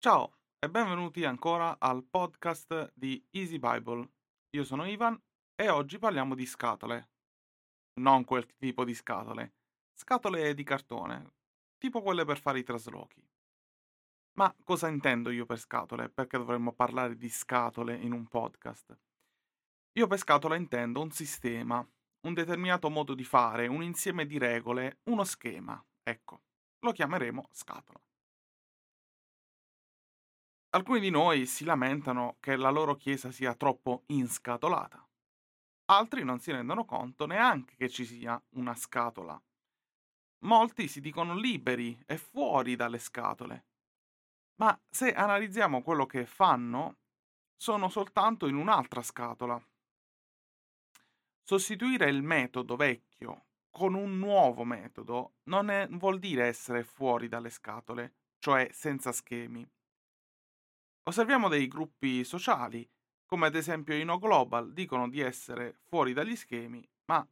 Ciao e benvenuti ancora al podcast di Easy Bible. Io sono Ivan e oggi parliamo di scatole. Non quel tipo di scatole, scatole di cartone, tipo quelle per fare i traslochi. Ma cosa intendo io per scatole? Perché dovremmo parlare di scatole in un podcast? Io per scatola intendo un sistema, un determinato modo di fare, un insieme di regole, uno schema. Ecco, lo chiameremo scatola. Alcuni di noi si lamentano che la loro chiesa sia troppo inscatolata. Altri non si rendono conto neanche che ci sia una scatola. Molti si dicono liberi e fuori dalle scatole. Ma se analizziamo quello che fanno, sono soltanto in un'altra scatola. Sostituire il metodo vecchio con un nuovo metodo non è, vuol dire essere fuori dalle scatole, cioè senza schemi. Osserviamo dei gruppi sociali, come ad esempio i No Global, dicono di essere fuori dagli schemi, ma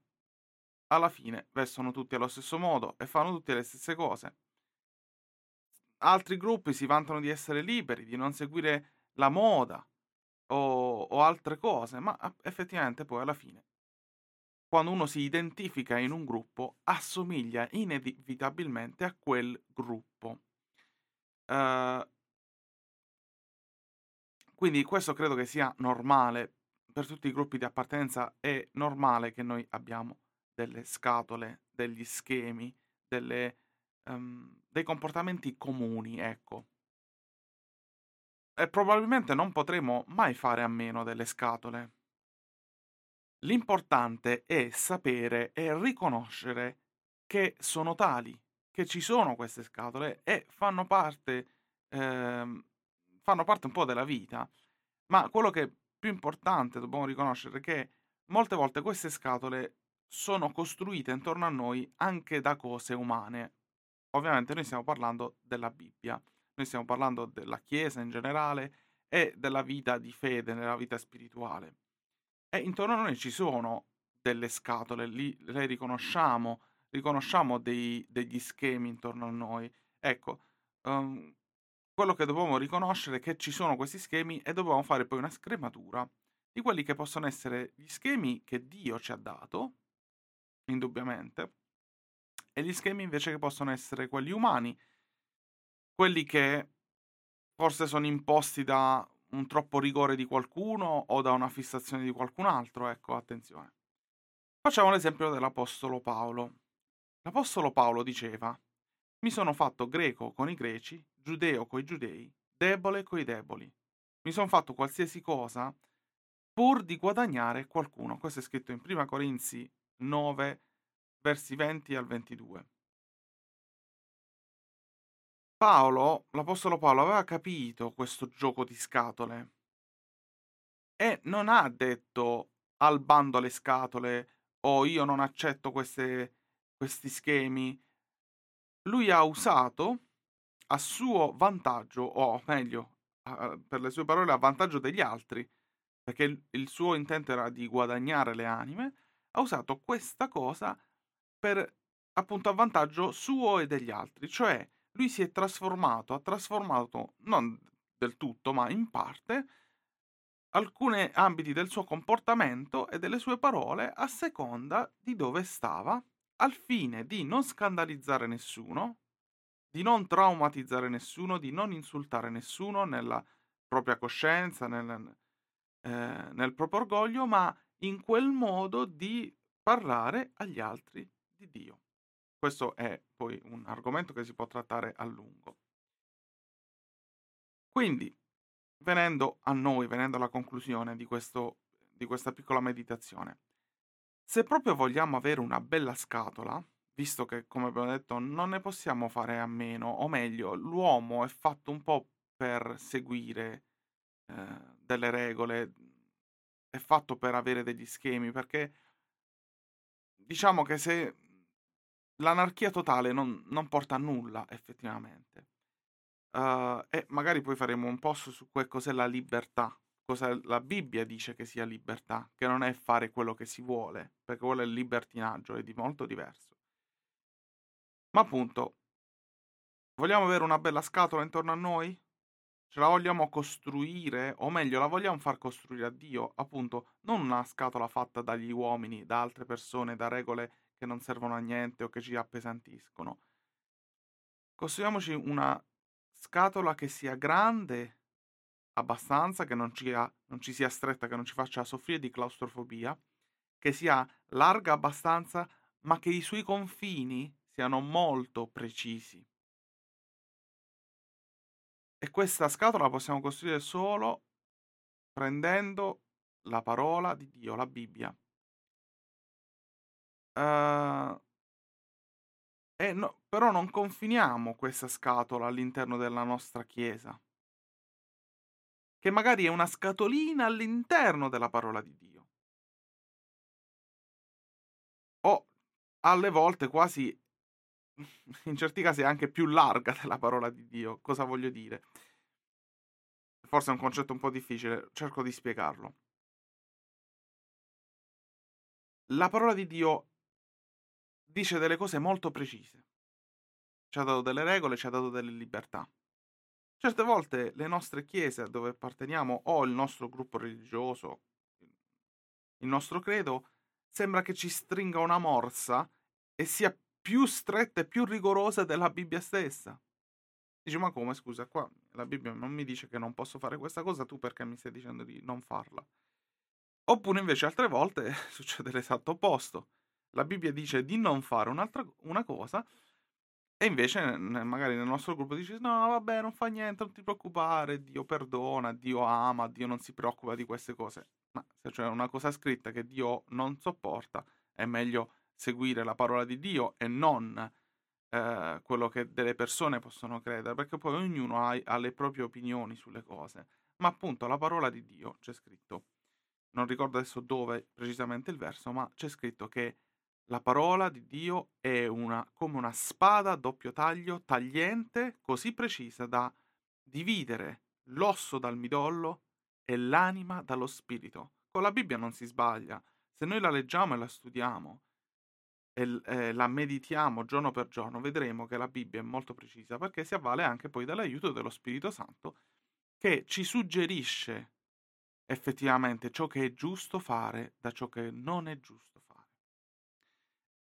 alla fine vestono tutti allo stesso modo e fanno tutte le stesse cose. Altri gruppi si vantano di essere liberi, di non seguire la moda o, o altre cose, ma effettivamente poi alla fine, quando uno si identifica in un gruppo, assomiglia inevitabilmente a quel gruppo. Uh, quindi questo credo che sia normale per tutti i gruppi di appartenenza, è normale che noi abbiamo delle scatole, degli schemi, delle, um, dei comportamenti comuni, ecco. E probabilmente non potremo mai fare a meno delle scatole. L'importante è sapere e riconoscere che sono tali, che ci sono queste scatole e fanno parte ehm, fanno parte un po' della vita, ma quello che è più importante dobbiamo riconoscere è che molte volte queste scatole sono costruite intorno a noi anche da cose umane. Ovviamente noi stiamo parlando della Bibbia, noi stiamo parlando della Chiesa in generale e della vita di fede, nella vita spirituale. E intorno a noi ci sono delle scatole, lì le riconosciamo, riconosciamo dei, degli schemi intorno a noi. Ecco, um, quello che dobbiamo riconoscere è che ci sono questi schemi e dobbiamo fare poi una scrematura di quelli che possono essere gli schemi che Dio ci ha dato, indubbiamente, e gli schemi invece che possono essere quelli umani, quelli che forse sono imposti da un troppo rigore di qualcuno o da una fissazione di qualcun altro, ecco, attenzione. Facciamo l'esempio dell'Apostolo Paolo. L'Apostolo Paolo diceva, mi sono fatto greco con i greci, giudeo coi giudei, debole coi deboli. Mi sono fatto qualsiasi cosa pur di guadagnare qualcuno. Questo è scritto in 1 Corinzi 9, versi 20 al 22. Paolo, l'Apostolo Paolo, aveva capito questo gioco di scatole e non ha detto al bando le scatole o oh, io non accetto queste, questi schemi. Lui ha usato a suo vantaggio, o meglio, a, per le sue parole, a vantaggio degli altri, perché il, il suo intento era di guadagnare le anime, ha usato questa cosa per appunto a vantaggio suo e degli altri, cioè lui si è trasformato, ha trasformato non del tutto, ma in parte alcuni ambiti del suo comportamento e delle sue parole a seconda di dove stava, al fine di non scandalizzare nessuno, di non traumatizzare nessuno, di non insultare nessuno nella propria coscienza, nel, eh, nel proprio orgoglio, ma in quel modo di parlare agli altri di Dio. Questo è poi un argomento che si può trattare a lungo. Quindi, venendo a noi, venendo alla conclusione di, questo, di questa piccola meditazione, se proprio vogliamo avere una bella scatola, visto che, come abbiamo detto, non ne possiamo fare a meno, o meglio, l'uomo è fatto un po' per seguire eh, delle regole, è fatto per avere degli schemi, perché diciamo che se l'anarchia totale non, non porta a nulla, effettivamente. Uh, e magari poi faremo un post su che cos'è la libertà, cosa la Bibbia dice che sia libertà, che non è fare quello che si vuole, perché quello è il libertinaggio, è di molto diverso. Ma appunto, vogliamo avere una bella scatola intorno a noi? ce la vogliamo costruire, o meglio, la vogliamo far costruire a Dio, appunto, non una scatola fatta dagli uomini, da altre persone, da regole che non servono a niente o che ci appesantiscono. Costruiamoci una scatola che sia grande abbastanza, che non ci, ha, non ci sia stretta, che non ci faccia soffrire di claustrofobia, che sia larga abbastanza, ma che i suoi confini siano molto precisi. E questa scatola la possiamo costruire solo prendendo la parola di Dio, la Bibbia. Uh, no, però non confiniamo questa scatola all'interno della nostra chiesa, che magari è una scatolina all'interno della parola di Dio. O alle volte quasi in certi casi è anche più larga della parola di Dio. Cosa voglio dire? Forse è un concetto un po' difficile, cerco di spiegarlo. La parola di Dio dice delle cose molto precise. Ci ha dato delle regole, ci ha dato delle libertà. Certe volte le nostre chiese dove apparteniamo o il nostro gruppo religioso, il nostro credo, sembra che ci stringa una morsa e sia più stretta e più rigorosa della Bibbia stessa. Dici, ma come scusa, qua la Bibbia non mi dice che non posso fare questa cosa, tu perché mi stai dicendo di non farla? Oppure invece altre volte succede l'esatto opposto. La Bibbia dice di non fare una cosa e invece magari nel nostro gruppo dice no vabbè non fa niente, non ti preoccupare, Dio perdona, Dio ama, Dio non si preoccupa di queste cose. Ma se c'è una cosa scritta che Dio non sopporta, è meglio seguire la parola di Dio e non eh, quello che delle persone possono credere, perché poi ognuno ha, ha le proprie opinioni sulle cose. Ma appunto la parola di Dio c'è scritto, non ricordo adesso dove precisamente il verso, ma c'è scritto che la parola di Dio è una, come una spada a doppio taglio, tagliente, così precisa da dividere l'osso dal midollo e l'anima dallo spirito. Con la Bibbia non si sbaglia. Se noi la leggiamo e la studiamo, e eh, la meditiamo giorno per giorno, vedremo che la Bibbia è molto precisa perché si avvale anche poi dall'aiuto dello Spirito Santo che ci suggerisce effettivamente ciò che è giusto fare da ciò che non è giusto fare.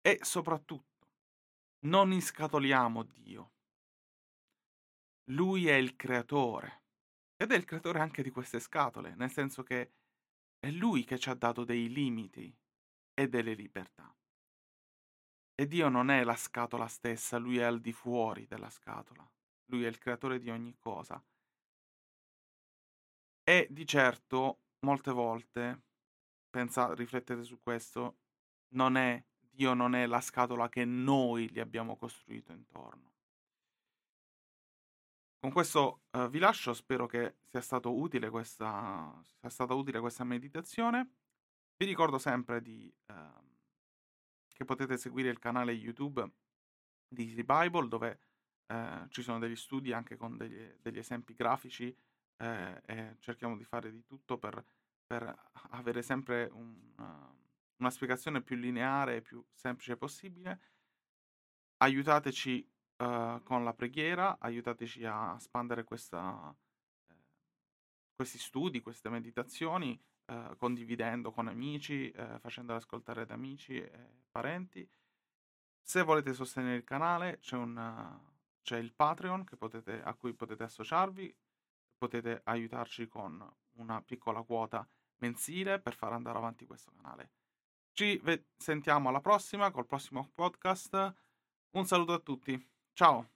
E soprattutto, non inscatoliamo Dio. Lui è il creatore ed è il creatore anche di queste scatole, nel senso che è lui che ci ha dato dei limiti e delle libertà. E Dio non è la scatola stessa, lui è al di fuori della scatola. Lui è il creatore di ogni cosa. E di certo, molte volte, pensa, riflettete su questo, non è, Dio non è la scatola che noi gli abbiamo costruito intorno. Con questo uh, vi lascio, spero che sia, utile questa, sia stata utile questa meditazione. Vi ricordo sempre di... Uh, che potete seguire il canale YouTube di Easy Bible dove eh, ci sono degli studi anche con degli, degli esempi grafici eh, e cerchiamo di fare di tutto per, per avere sempre un, una spiegazione più lineare e più semplice possibile. Aiutateci uh, con la preghiera, aiutateci a espandere questa, eh, questi studi, queste meditazioni eh, condividendo con amici, eh, facendole ascoltare ad amici e parenti. Se volete sostenere il canale c'è, un, c'è il Patreon potete, a cui potete associarvi, potete aiutarci con una piccola quota mensile per far andare avanti questo canale. Ci sentiamo alla prossima col prossimo podcast. Un saluto a tutti. Ciao.